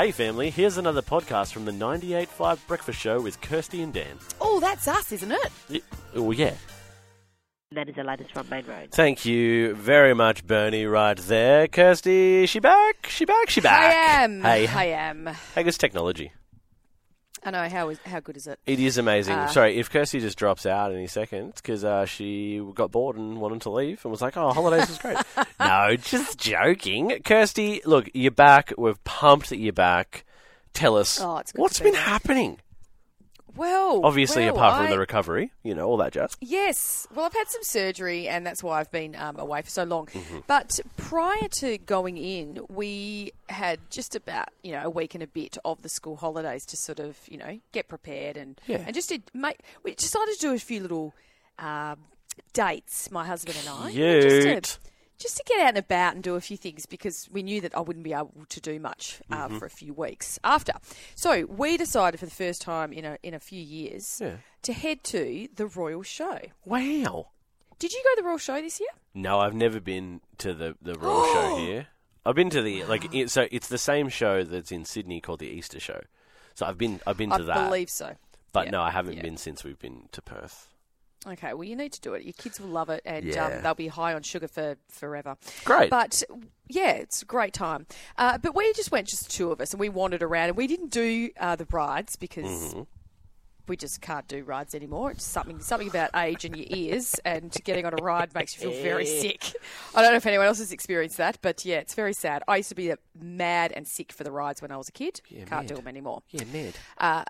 Hey, family, here's another podcast from the 98.5 Breakfast Show with Kirsty and Dan. Oh, that's us, isn't it? Y- Oh, yeah. That is the latest from Main Road. Thank you very much, Bernie, right there. Kirsty, she back? She back? She back? I am. Hey, I am. hey, good's technology? I know. How is how good is it? It is amazing. Uh, Sorry, if Kirsty just drops out any second because uh, she got bored and wanted to leave and was like, "Oh, holidays is great." no, just joking. Kirsty, look, you're back. We're pumped that you're back. Tell us Oh, what's be been happening. Well, Obviously, well, apart from I- the recovery, you know all that jazz. Yes. Well, I've had some surgery, and that's why I've been um, away for so long. Mm-hmm. But prior to going in, we had just about you know a week and a bit of the school holidays to sort of you know get prepared and Yeah. and just to make. We decided to do a few little um, dates, my husband and I. know, just to- Cute. Just to get out and about and do a few things because we knew that I wouldn't be able to do much uh, Mm-hmm. for a few weeks after. So we decided for the first time in a in a few years Yeah. to head to the Royal Show. Wow. Did you go to the Royal Show this year? No, I've never been to the the Royal Show here. I've been to the like it, so it's the same show that's in Sydney called the Easter Show. So I've been I've been I to that, I believe so. but yeah, no, I haven't yeah. been since we've been to Perth. Okay, well you need to do it. Your kids will love it, and Yeah. um, they'll be high on sugar for forever. Great. But yeah, it's a great time. Uh, but we just went just two of us, and we wandered around, and we didn't do uh, the rides because. Mm-hmm. We just can't do rides anymore. It's something something about age and your ears, and getting on a ride makes you feel very sick. I don't know if anyone else has experienced that, but yeah, it's very sad. I used to be uh, mad and sick for the rides when I was a kid. Yeah, can't do them anymore. Yeah, Ned. Uh,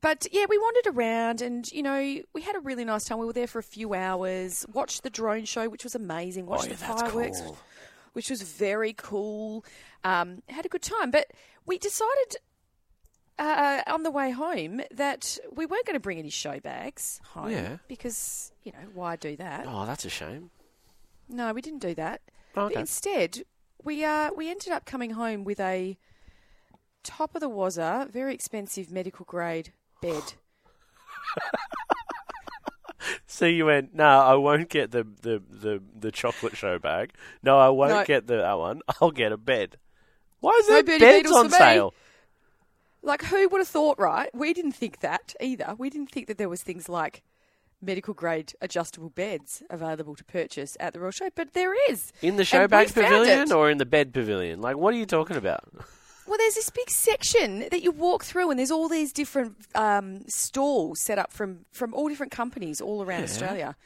but yeah, we wandered around and, you know, we had a really nice time. We were there for a few hours, watched the drone show, which was amazing, watched Oh, yeah, the fireworks, cool. which was very cool. Um, had a good time. But we decided uh, on the way home that we weren't going to bring any show bags home Yeah. because, you know, why do that? Oh, that's a shame. No, we didn't do that. Okay. But instead, we uh, we ended up coming home with a top of the wazzer, very expensive medical grade bed. So you went, no, I won't get the, the, the, the chocolate show bag. No, I won't No. get the that one. I'll get a bed. Why is No there Bernie beds Beetles on me. sale? Like, who would have thought, right? We didn't think that either. We didn't think that there was things like medical grade adjustable beds available to purchase at the Royal Show, but there is. In the show And we bag found pavilion it. or in the bed pavilion? Like, what are you talking about? Well, there's this big section that you walk through, and there's all these different um, stalls set up from from all different companies all around Australia.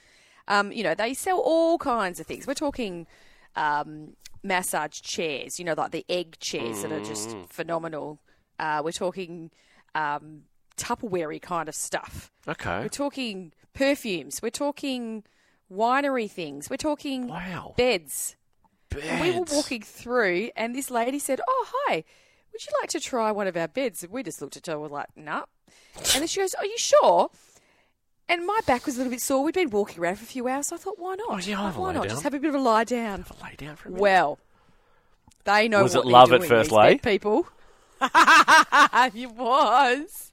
Um, you know, they sell all kinds of things. We're talking um, massage chairs, you know, like the egg chairs that are just Mm. phenomenal. Uh, we're talking um, Tupperware kind of stuff. Okay. We're talking perfumes. We're talking winery things. We're talking Wow. beds. And we were walking through, and this lady said, "Oh, hi, would you like to try one of our beds?" And we just looked at her, and were like, "No." And then she goes, "Are you sure?" And my back was a little bit sore. We'd been walking around for a few hours, so I thought, "Why not? Oh, yeah, I'll have a Why lie not? down. Just have a bit of a lie down." Lay down for a minute. Well, they know Was what it they're love at doing, first these lay? bed people. it was.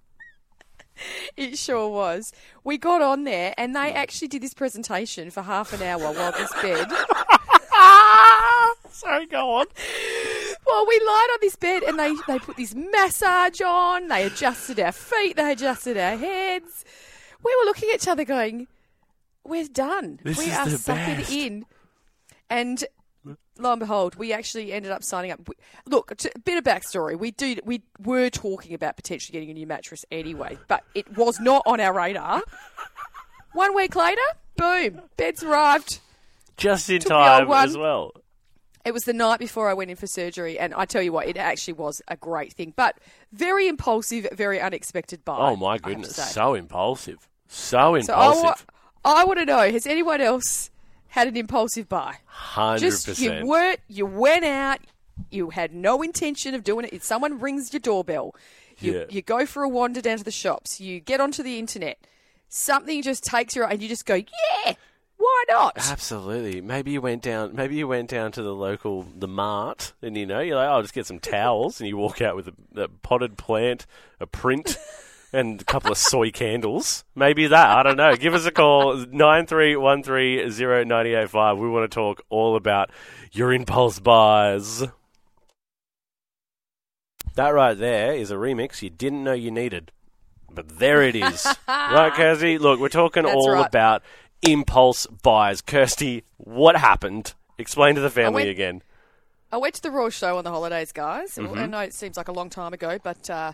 It sure was. We got on there, and they actually did this presentation for half an hour while this bed. Sorry, go on. Well, we lied on this bed and they, they put this massage on, they adjusted our feet, they adjusted our heads. We were looking at each other going, We're done. This we are sucking best." in. And lo and behold, we actually ended up signing up. Look, a bit of backstory. We do we were talking about potentially getting a new mattress anyway, but it was not on our radar. One week later, boom, beds arrived. Just in Took time as well. It was the night before I went in for surgery, and I tell you what, it actually was a great thing, but very impulsive, very unexpected buy. Oh my I have to goodness, so impulsive, so So I, impulsive. wa- I want to know: Has anyone else had an impulsive buy? Hundred Just you percent. weren't, you went out, you had no intention of doing it. If someone rings your doorbell, you Yeah. you go for a wander down to the shops, you get onto the internet, something just takes you, and you just go, yeah, why not? Absolutely. Maybe you went down. Maybe you went down to the local the mart, and you know you're like, "Oh, I'll just get some towels, and you walk out with a, a potted plant, a print, and a couple of soy candles. Maybe that. I don't know. Give us a call nine three one three zero ninety eight five. We want to talk all about your impulse buys. That right there is a remix you didn't know you needed. But there it is. right, Kirsty? Look, we're talking That's all right. about impulse buys. Kirsty, what happened? Explain to the family went- again. I went to the Royal Show on the holidays, guys. Mm-hmm. I know it seems like a long time ago, but uh,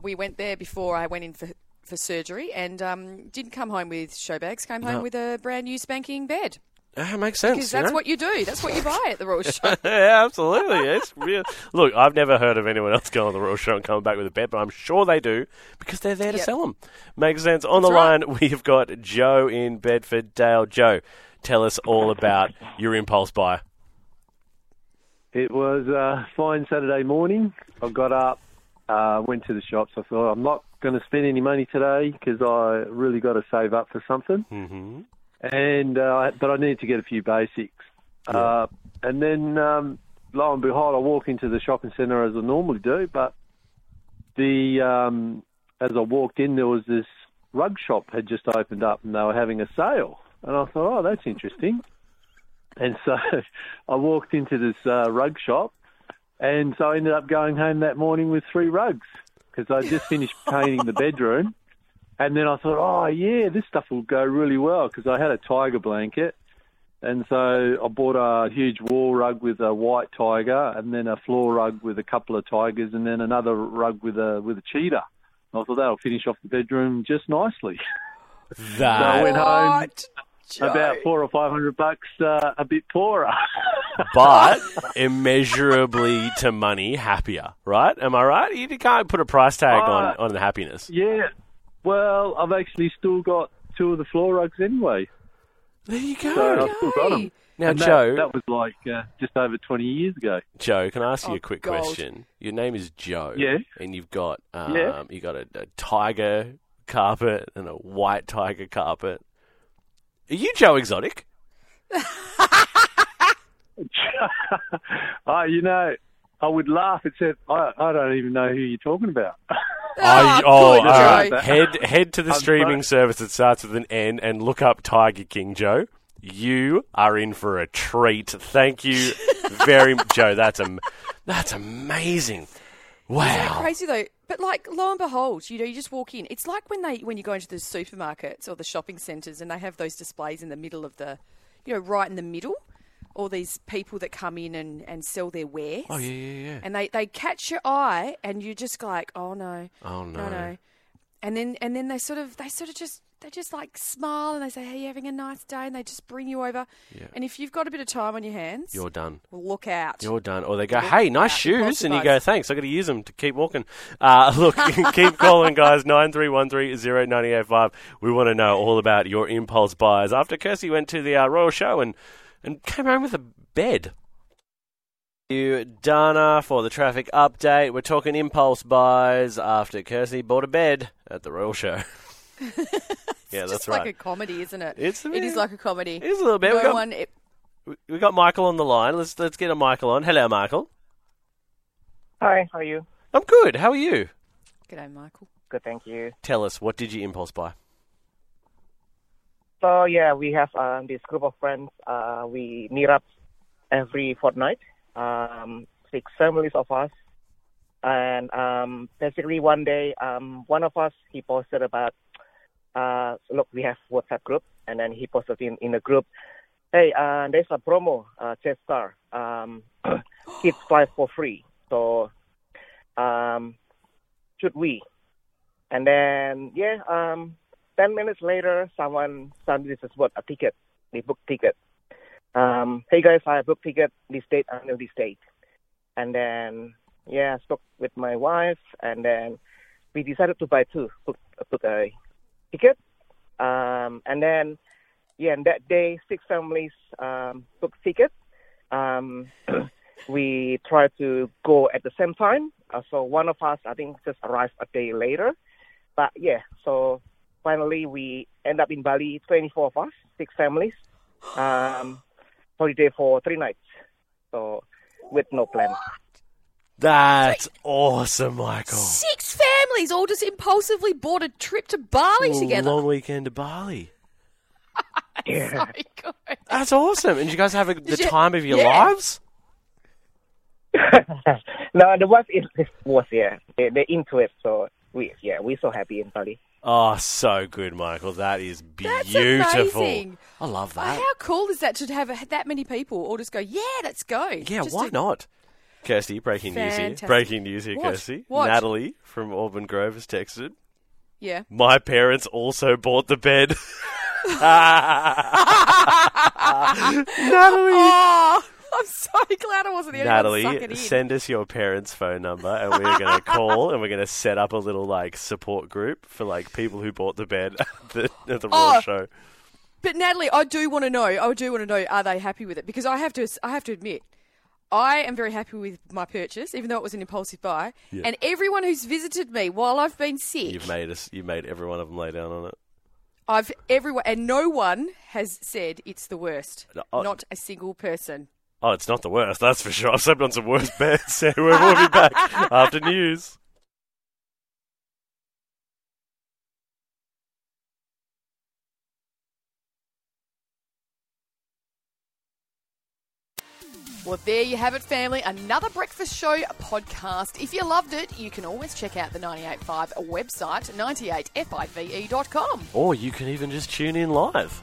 we went there before I went in for, for surgery and um, didn't come home with show bags, came home No. with a brand new spanking bed. That makes sense. Because you that's know? what you do. That's what you buy at the Royal Show. yeah, absolutely. It's real. Look, I've never heard of anyone else going on the Royal Show and coming back with a bet, but I'm sure they do because they're there to Yep. sell them. Makes sense. On the right. line, we've got Joe in Bedford. Dale, Joe, tell us all about your impulse buy. It was a fine Saturday morning. I got up, uh, went to the shops. I thought I'm not going to spend any money today because I really got to save up for something. Mm-hmm. And uh, but I needed to get a few basics. Uh, and then um, lo and behold, I walk into the shopping centre as I normally do. But the um, as I walked in, there was this rug shop had just opened up, and they were having a sale. And I thought, oh, that's interesting. And so I walked into this uh, rug shop, and so I ended up going home that morning with three rugs because I just finished painting the bedroom. And then I thought, oh yeah, this stuff will go really well because I had a tiger blanket, and so I bought a huge wall rug with a white tiger, and then a floor rug with a couple of tigers, and then another rug with a with a cheetah. And I thought that'll finish off the bedroom just nicely. That I went home What? Joe. About four or five hundred bucks, uh, a bit poorer. but immeasurably to money happier, right? Am I right? You can't put a price tag on, Uh, on the happiness. yeah. Well, I've actually still got two of the floor rugs anyway. There you go. So I've still got them. Now, And that, Joe, that was like uh, just over 20 years ago. Joe, can I ask you Oh, a quick gold. question? Your name is Joe, Yeah. and you've got um, Yeah. you got a, a tiger carpet and a white tiger carpet. Are you Joe Exotic? oh, you know, I would laugh. It said, I, I don't even know who you're talking about. Ah, oh, good, all right. Head head to the I'm streaming sorry. service that starts with an N and look up Tiger King Joe. You are in for a treat. Thank you very much, Joe. That's am- that's amazing. Isn't it Wow. crazy though? But like, lo and behold, you know, you just walk in. It's like when they when you go into the supermarkets or the shopping centres and they have those displays in the middle of the, you know, right in the middle. All these people that come in and, and sell their wares. Oh yeah, yeah, yeah. And they, they catch your eye, and you're just like, oh no, Oh no. no, no. And then and then they sort of they sort of just they just like smile and they say, hey, you having a nice day, and they just bring you over. Yeah. And if you've got a bit of time on your hands, You're done. well, look out. You're done. Or they go, Look hey, nice out, shoes. And you go, thanks. i got to use them to keep walking. Uh, look, keep calling, guys. 93130985. We want to know all about your impulse buys. After Kirsty went to the uh, Royal Show and, and came home with a bed. You, Dana, for the traffic update. We're talking impulse buys after Kirsty bought a bed at the Royal Show. yeah, that's Just right. like a comedy, isn't it? It's a it is like a comedy. It is a little bit. No We got- one, it, We- we got Michael on the line. Let's let's get a Michael on. Hello, Michael. Hi, how are you? I'm good. How are you? Good day, Michael. Good, thank you. Tell us, what did you impulse buy? So yeah, we have um, this group of friends. Uh, we meet up every fortnight. Um, six families of us, and um, basically one day, um, one of us he posted about, uh, look, we have WhatsApp group, and then he posted in in the group, hey, uh, there's a promo, uh, Jetstar, um, kids fly for free. So, um, should we? And then yeah, um, ten minutes later, someone suddenly just bought a ticket. They booked ticket. Um, hey guys, I booked ticket this date until this date. And then yeah, I spoke with my wife, and then we decided to buy two. Book, book a ticket. Um, and then yeah, and that day six families um, booked ticket. Um, we tried to go at the same time. Uh, so one of us, I think, just arrived a day later. But yeah, so finally we end up in Bali, 24 of us, six families, um, holiday for three nights. So with no plan. That's awesome, Michael. Six families all just impulsively bought a trip to Bali Well, together. Long weekend to Bali. So. That's awesome. And you guys have a, the you- time of your yeah. lives? no, the wife is, is was yeah, they they into it. So we yeah, we're so happy in Bali. Oh, so good, Michael. That is That's beautiful. amazing. I love Oh, that. how cool is that to have a, that many people all just go, yeah, let's go. Yeah, Just why to- not? Kirsty, breaking news here. Breaking news here, What? Kirsty. What? Natalie from Aubin Grove has texted. Yeah. My parents also bought the bed. Natalie. Oh, I'm so glad I wasn't the only one to Natalie, send us your parents' phone number and we're going to call and we're going to set up a little like support group for like people who bought the bed at the, at the Raw Oh. show. But Natalie, I do want to know. I do want to know: Are they happy with it? Because I have to. I have to admit, I am very happy with my purchase, even though it was an impulsive buy. Yeah. And everyone who's visited me while I've been sick, You've made us. You made every one of them lay down on it. I've everyone, and no one has said it's the worst. No, I- Not a single person. Oh, it's not the worst, that's for sure. I've slept on some worse beds. So we'll be back after news. Well, there you have it, family. Another breakfast show podcast. If you loved it, you can always check out the 98.5 website, 98five.com. Or you can even just tune in live.